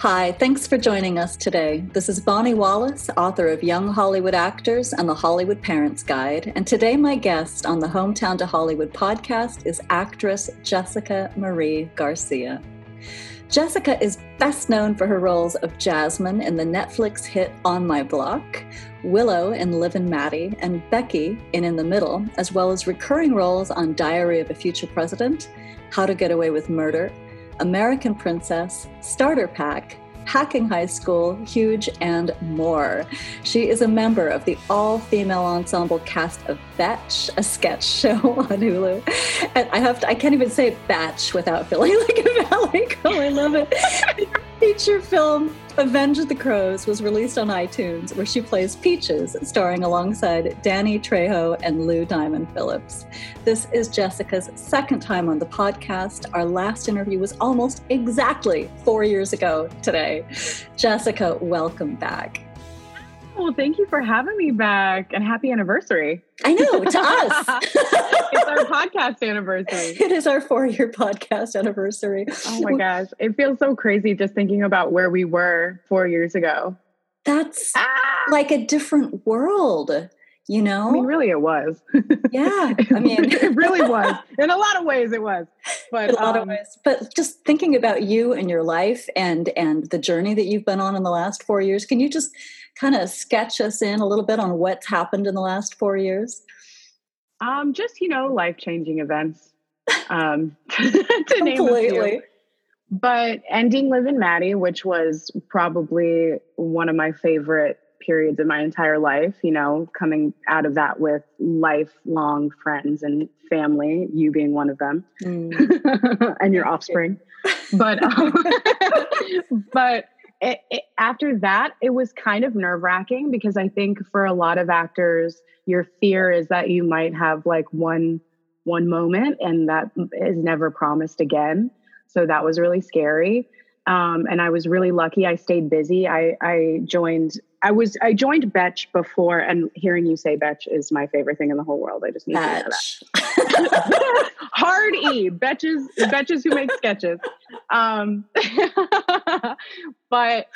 Hi, thanks for joining us today. This is Bonnie Wallace, author of Young Hollywood Actors and the Hollywood Parents Guide. And today, my guest on the Hometown to Hollywood podcast is actress Jessica Marie Garcia. Jessica is best known for her roles of Jasmine in the Netflix hit On My Block, Willow in Liv and Maddie, and Becky in In the Middle, as well as recurring roles on Diary of a Future President, How to Get Away with Murder, American Princess, Starter Pack, Hacking High School, Huge, and more. She is a member of the all female ensemble cast of Betch, a sketch show on Hulu. And I have to, I can't even say Batch without feeling like a valley girl. I love it. Feature film Avenge the Crows was released on iTunes, where she plays Peaches, starring alongside Danny Trejo and Lou Diamond Phillips. This is Jessica's second time on the podcast. Our last interview was almost exactly four years ago today. Jessica, welcome back. Well, thank you for having me back and happy anniversary. I know, to us. it's our podcast anniversary. It is our four year podcast anniversary. Oh my gosh. It feels so crazy just thinking about where we were four years ago. That's ah! like a different world you know i mean really it was. Yeah i mean it really was. In a lot of ways it was. But in a lot um, of ways. But just thinking about you and your life and and the journey that you've been on in the last four years can you just kind of sketch us in a little bit on what's happened in the last four years? Um just you know life changing events um to name a few. But ending liv and maddie which was probably one of my favorite periods in my entire life, you know, coming out of that with lifelong friends and family, you being one of them, mm. and your offspring. but um, but it, it, after that, it was kind of nerve wracking because I think for a lot of actors, your fear is that you might have like one one moment and that is never promised again. So that was really scary. Um, and I was really lucky. I stayed busy. I, I joined. I was. I joined Betch before, and hearing you say Betch is my favorite thing in the whole world. I just need Betch. to know that. Hard E. Betches. Betches who make sketches. Um, but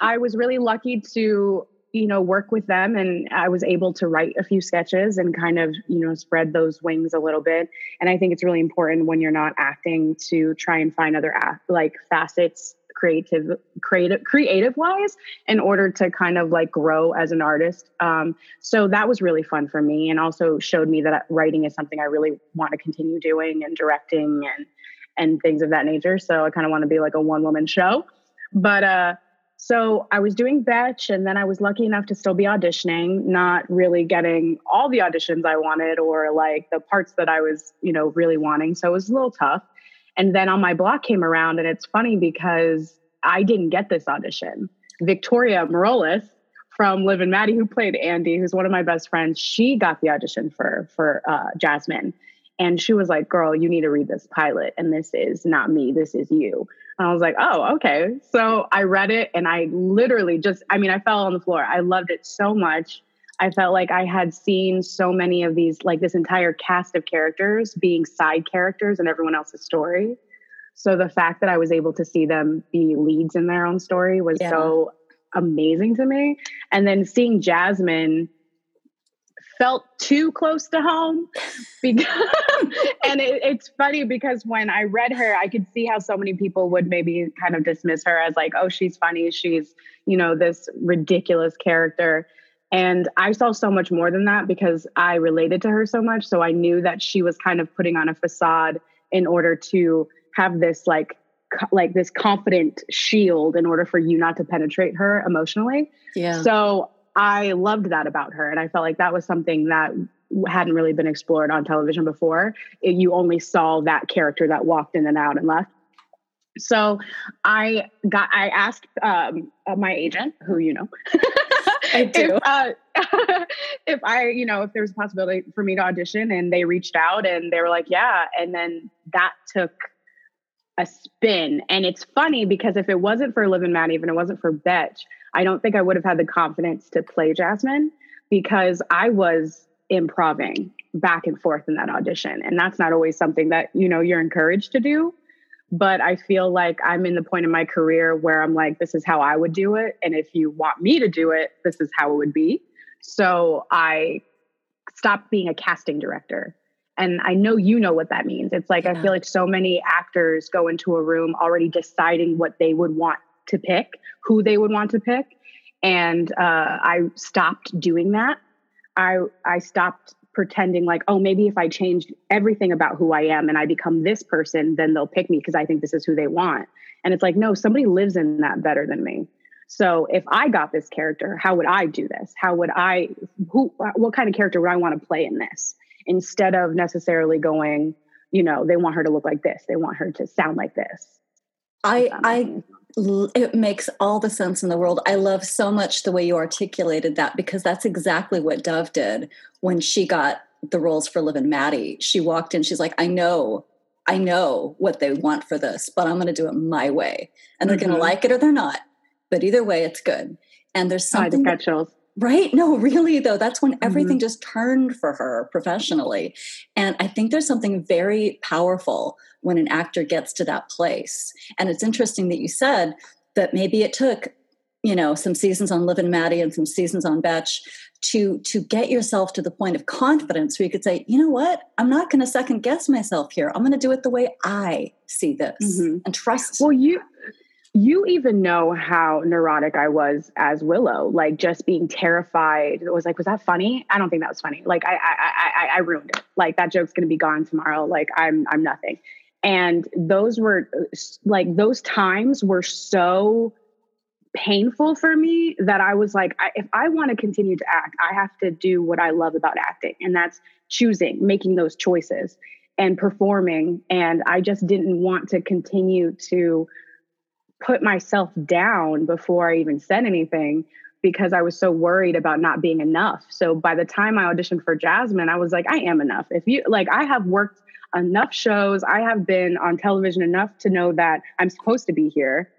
I was really lucky to you know work with them and i was able to write a few sketches and kind of you know spread those wings a little bit and i think it's really important when you're not acting to try and find other like facets creative creative creative wise in order to kind of like grow as an artist um, so that was really fun for me and also showed me that writing is something i really want to continue doing and directing and and things of that nature so i kind of want to be like a one woman show but uh so I was doing Betch, and then I was lucky enough to still be auditioning, not really getting all the auditions I wanted or like the parts that I was, you know, really wanting. So it was a little tough. And then on my block came around, and it's funny because I didn't get this audition. Victoria Moroles from Liv and Maddie, who played Andie, who's one of my best friends, she got the audition for for uh, Jasmine, and she was like, "Girl, you need to read this pilot, and this is not me, this is you." And I was like, oh, okay. So I read it and I literally just, I mean, I fell on the floor. I loved it so much. I felt like I had seen so many of these, like this entire cast of characters being side characters in everyone else's story. So the fact that I was able to see them be leads in their own story was yeah. so amazing to me. And then seeing Jasmine felt too close to home because and it, it's funny because when i read her i could see how so many people would maybe kind of dismiss her as like oh she's funny she's you know this ridiculous character and i saw so much more than that because i related to her so much so i knew that she was kind of putting on a facade in order to have this like like this confident shield in order for you not to penetrate her emotionally. Yeah. So I loved that about her. And I felt like that was something that hadn't really been explored on television before. It, you only saw that character that walked in and out and left. So I got, I asked um, uh, my agent, who you know, I do. If, uh, if I, you know, if there was a possibility for me to audition, and they reached out and they were like, yeah, and then that took a spin. And it's funny because if it wasn't for Liv and Maddie, even it wasn't for Betch, I don't think I would have had the confidence to play Jasmine because I was improving back and forth in that audition. And that's not always something that, you know, you're encouraged to do. But I feel like I'm in the point in my career where I'm like, this is how I would do it. And if you want me to do it, this is how it would be. So I stopped being a casting director. And I know you know what that means. It's like, yeah. I feel like so many actors go into a room already deciding what they would want to pick, who they would want to pick. And uh, I stopped doing that. I, I stopped pretending like, oh, maybe if I change everything about who I am and I become this person, then they'll pick me because I think this is who they want. And it's like, no, somebody lives in that better than me. So if I got this character, how would I do this? How would I who what kind of character would I want to play in this? Instead of necessarily going, you know, they want her to look like this, they want her to sound like this. I I it makes all the sense in the world. I love so much the way you articulated that because that's exactly what Dove did when she got the roles for Liv and Maddie. She walked in, she's like, I know, I know what they want for this, but I'm going to do it my way. And they're mm-hmm. going to like it or they're not. But either way, it's good. And there's something. I chills. Right? No, really, though, that's when everything mm-hmm. just turned for her professionally. And I think there's something very powerful when an actor gets to that place. And it's interesting that you said that maybe it took, you know, some seasons on Liv and Maddie and some seasons on Betch to to get yourself to the point of confidence where you could say, you know what, I'm not going to second guess myself here. I'm going to do it the way I see this mm-hmm. and trust. Well, you you even know how neurotic I was as Willow, like just being terrified. It was like, was that funny? I don't think that was funny. Like I, I, I, I ruined it. Like that joke's going to be gone tomorrow. Like I'm, I'm nothing. And those were uh, like, those times were so painful for me that I was like, I, if I want to continue to act, I have to do what I love about acting. And that's choosing, making those choices and performing. And I just didn't want to continue to put myself down before I even said anything because I was so worried about not being enough. So by the time I auditioned for Jasmine, I was like, I am enough. If you like, I have worked enough shows, I have been on television enough to know that I'm supposed to be here.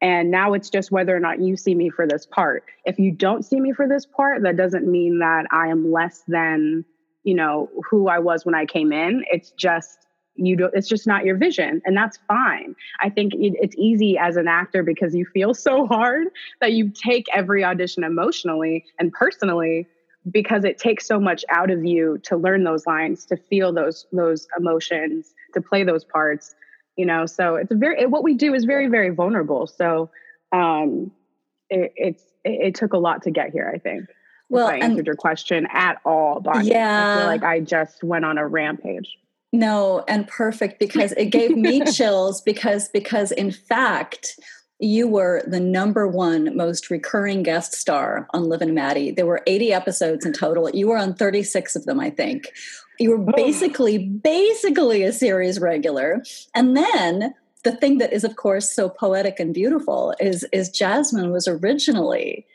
And now it's just whether or not you see me for this part. If you don't see me for this part, that doesn't mean that I am less than, you know, who I was when I came in. It's just you don't it's just not your vision and that's fine i think it, it's easy as an actor because you feel so hard that you take every audition emotionally and personally because it takes so much out of you to learn those lines to feel those those emotions to play those parts you know so it's a very what we do is very very vulnerable so um it, it's it, it took a lot to get here i think well, if I answered and, your question at all, Bonnie. Yeah. I feel like I just went on a rampage. No, and perfect because it gave me chills because because in fact you were the number one most recurring guest star on Liv and Maddie. There were 80 episodes in total. You were on 36 of them, I think. You were oh. basically basically a series regular. And then the thing that is of course so poetic and beautiful is is Jasmine was originally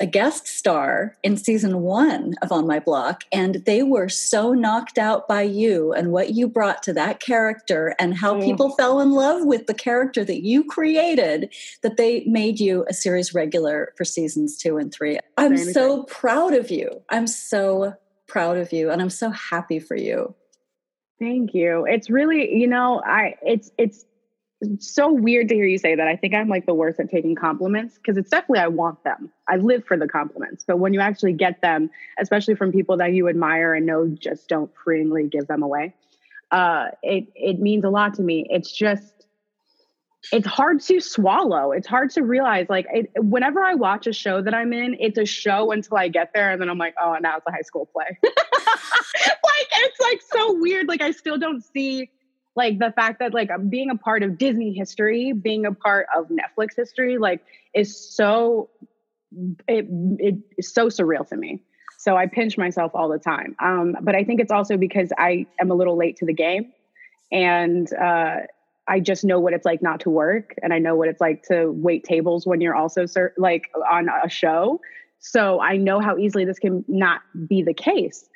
a guest star in season one of On My Block, and they were so knocked out by you and what you brought to that character and how mm. people fell in love with the character that you created that they made you a series regular for seasons two and three. I'm so proud of you. I'm so proud of you, and I'm so happy for you. Thank you. It's really, you know, I it's it's it's so weird to hear you say that. I think I'm like the worst at taking compliments because it's definitely I want them. I live for the compliments. But when you actually get them, especially from people that you admire and know just don't freely give them away, uh, it it means a lot to me. It's just it's hard to swallow. It's hard to realize. Like it, whenever I watch a show that I'm in, it's a show until I get there, and then I'm like, oh, now it's a high school play. like it's like so weird. Like I still don't see like the fact that like being a part of Disney history, being a part of Netflix history, like is so it it is so surreal to me. So I pinch myself all the time. Um, but I think it's also because I am a little late to the game, and uh, I just know what it's like not to work, and I know what it's like to wait tables when you're also ser- like on a show. So I know how easily this can not be the case.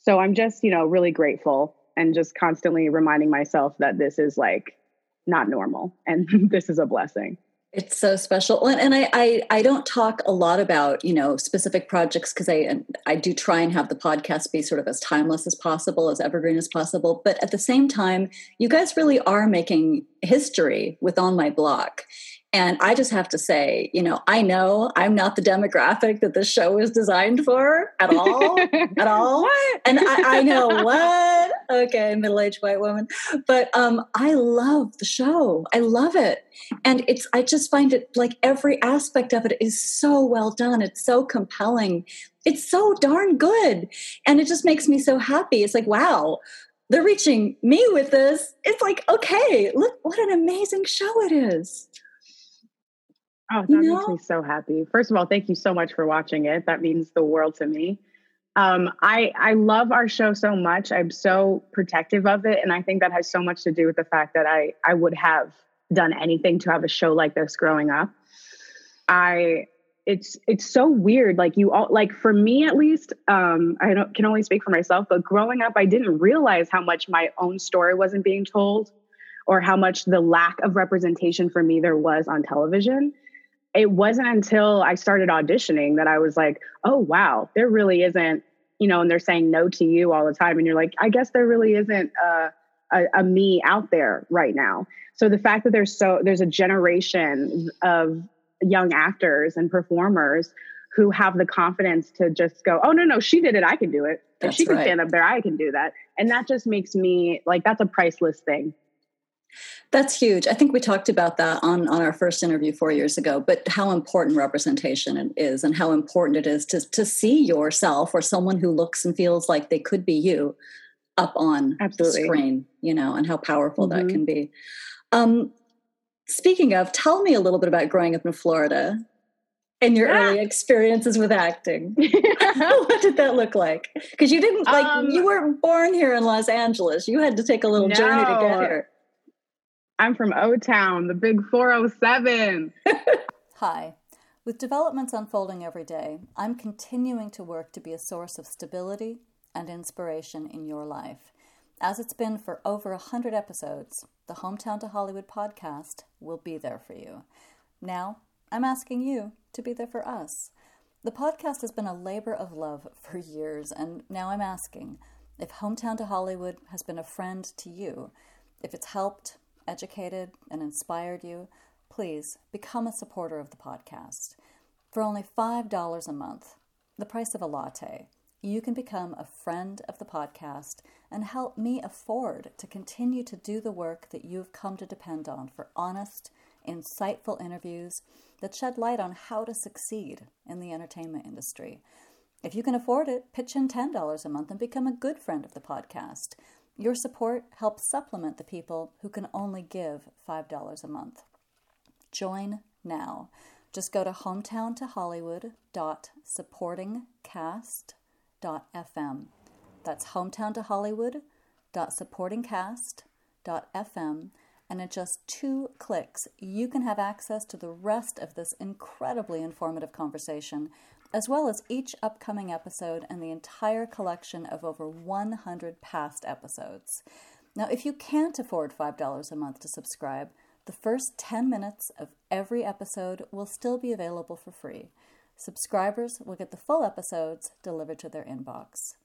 So I'm just you know really grateful and just constantly reminding myself that this is like not normal and this is a blessing. It's so special, and I, I I don't talk a lot about you know specific projects because I I do try and have the podcast be sort of as timeless as possible, as evergreen as possible. But at the same time, you guys really are making history with on my block, and I just have to say, you know, I know I'm not the demographic that this show is designed for at all, at all. And I, I know what. Okay, middle-aged white woman, but um, I love the show. I love it, and it's. I just find it like every aspect of it is so well done. It's so compelling. It's so darn good, and it just makes me so happy. It's like wow, they're reaching me with this. It's like okay, look what an amazing show it is. Oh, that you know? makes me so happy. First of all, thank you so much for watching it. That means the world to me. Um, I I love our show so much. I'm so protective of it, and I think that has so much to do with the fact that I I would have done anything to have a show like this growing up. I it's it's so weird. Like you all like for me at least, um, I don't can only speak for myself, but growing up, I didn't realize how much my own story wasn't being told, or how much the lack of representation for me there was on television it wasn't until I started auditioning that I was like, oh, wow, there really isn't, you know, and they're saying no to you all the time. And you're like, I guess there really isn't a, a, a me out there right now. So the fact that there's so, there's a generation of young actors and performers who have the confidence to just go, oh, no, no, she did it. I can do it. If she can right. stand up there, I can do that. And that just makes me like, that's a priceless thing. That's huge. I think we talked about that on, on our first interview four years ago, but how important representation is and how important it is to, to see yourself or someone who looks and feels like they could be you up on Absolutely. the screen, you know, and how powerful mm-hmm. that can be. Um, speaking of, tell me a little bit about growing up in Florida and your ah. early experiences with acting. what did that look like? Because you didn't like um, you weren't born here in Los Angeles. You had to take a little no. journey to get here. I'm from O Town, the big 407. Hi. With developments unfolding every day, I'm continuing to work to be a source of stability and inspiration in your life. As it's been for over 100 episodes, the Hometown to Hollywood podcast will be there for you. Now, I'm asking you to be there for us. The podcast has been a labor of love for years, and now I'm asking if Hometown to Hollywood has been a friend to you, if it's helped educated, and inspired you, please become a supporter of the podcast. For only $5 a month, the price of a latte, you can become a friend of the podcast and help me afford to continue to do the work that you've come to depend on for honest, insightful interviews that shed light on how to succeed in the entertainment industry. If you can afford it, pitch in $10 a month and become a good friend of the podcast. Your support helps supplement the people who can only give $5 a month. Join now. Just go to hometowntohollywood.supportingcast.fm. That's hometowntohollywood.supportingcast.fm. And in just two clicks, you can have access to the rest of this incredibly informative conversation as well as each upcoming episode and the entire collection of over 100 past episodes. Now, if you can't afford $5 a month to subscribe, the first 10 minutes of every episode will still be available for free. Subscribers will get the full episodes delivered to their inbox.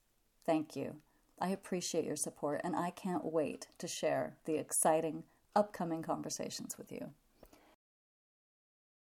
Thank you. I appreciate your support and I can't wait to share the exciting upcoming conversations with you.